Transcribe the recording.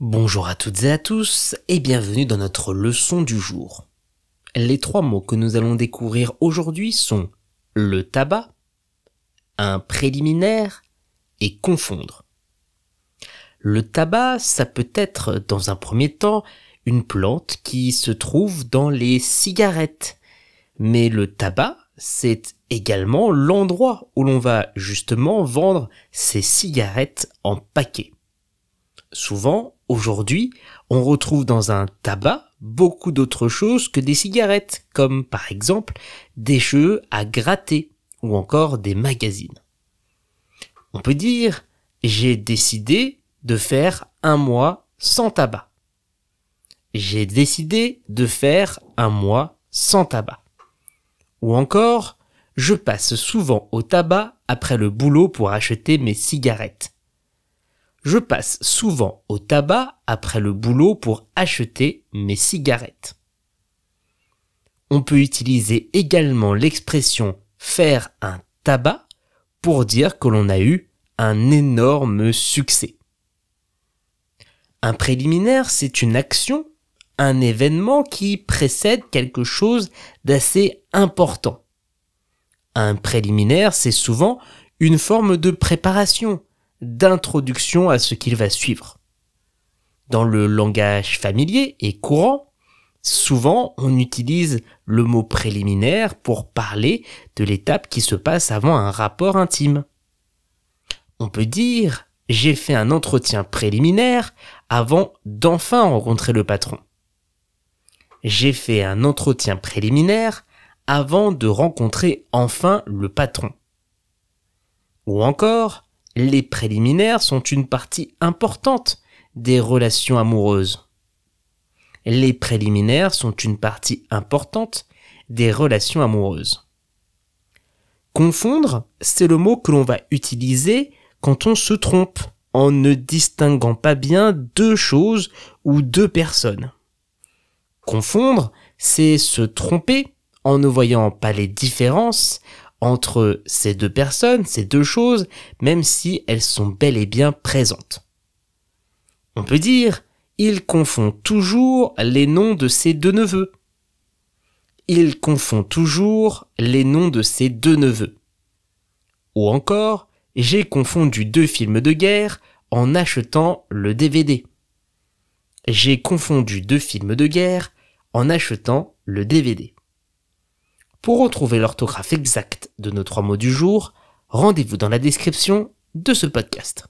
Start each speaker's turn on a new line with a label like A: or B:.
A: Bonjour à toutes et à tous et bienvenue dans notre leçon du jour. Les trois mots que nous allons découvrir aujourd'hui sont le tabac, un préliminaire et confondre. Le tabac, ça peut être dans un premier temps une plante qui se trouve dans les cigarettes. Mais le tabac, c'est également l'endroit où l'on va justement vendre ces cigarettes en paquet. Souvent, aujourd'hui, on retrouve dans un tabac beaucoup d'autres choses que des cigarettes, comme par exemple des cheveux à gratter ou encore des magazines. On peut dire j'ai décidé de faire un mois sans tabac. J'ai décidé de faire un mois sans tabac. Ou encore, je passe souvent au tabac après le boulot pour acheter mes cigarettes. Je passe souvent au tabac après le boulot pour acheter mes cigarettes. On peut utiliser également l'expression faire un tabac pour dire que l'on a eu un énorme succès. Un préliminaire, c'est une action, un événement qui précède quelque chose d'assez important. Un préliminaire, c'est souvent une forme de préparation, d'introduction à ce qu'il va suivre. Dans le langage familier et courant, souvent on utilise le mot préliminaire pour parler de l'étape qui se passe avant un rapport intime. On peut dire j'ai fait un entretien préliminaire avant d'enfin rencontrer le patron. J'ai fait un entretien préliminaire avant de rencontrer enfin le patron. Ou encore, les préliminaires sont une partie importante des relations amoureuses. Les préliminaires sont une partie importante des relations amoureuses. Confondre, c'est le mot que l'on va utiliser quand on se trompe en ne distinguant pas bien deux choses ou deux personnes. Confondre, c'est se tromper en ne voyant pas les différences entre ces deux personnes, ces deux choses, même si elles sont bel et bien présentes. On peut dire, il confond toujours les noms de ses deux neveux. Il confond toujours les noms de ses deux neveux. Ou encore, j'ai confondu deux films de guerre en achetant le DVD. J'ai confondu deux films de guerre en achetant le DVD. Pour retrouver l'orthographe exacte de nos trois mots du jour, rendez-vous dans la description de ce podcast.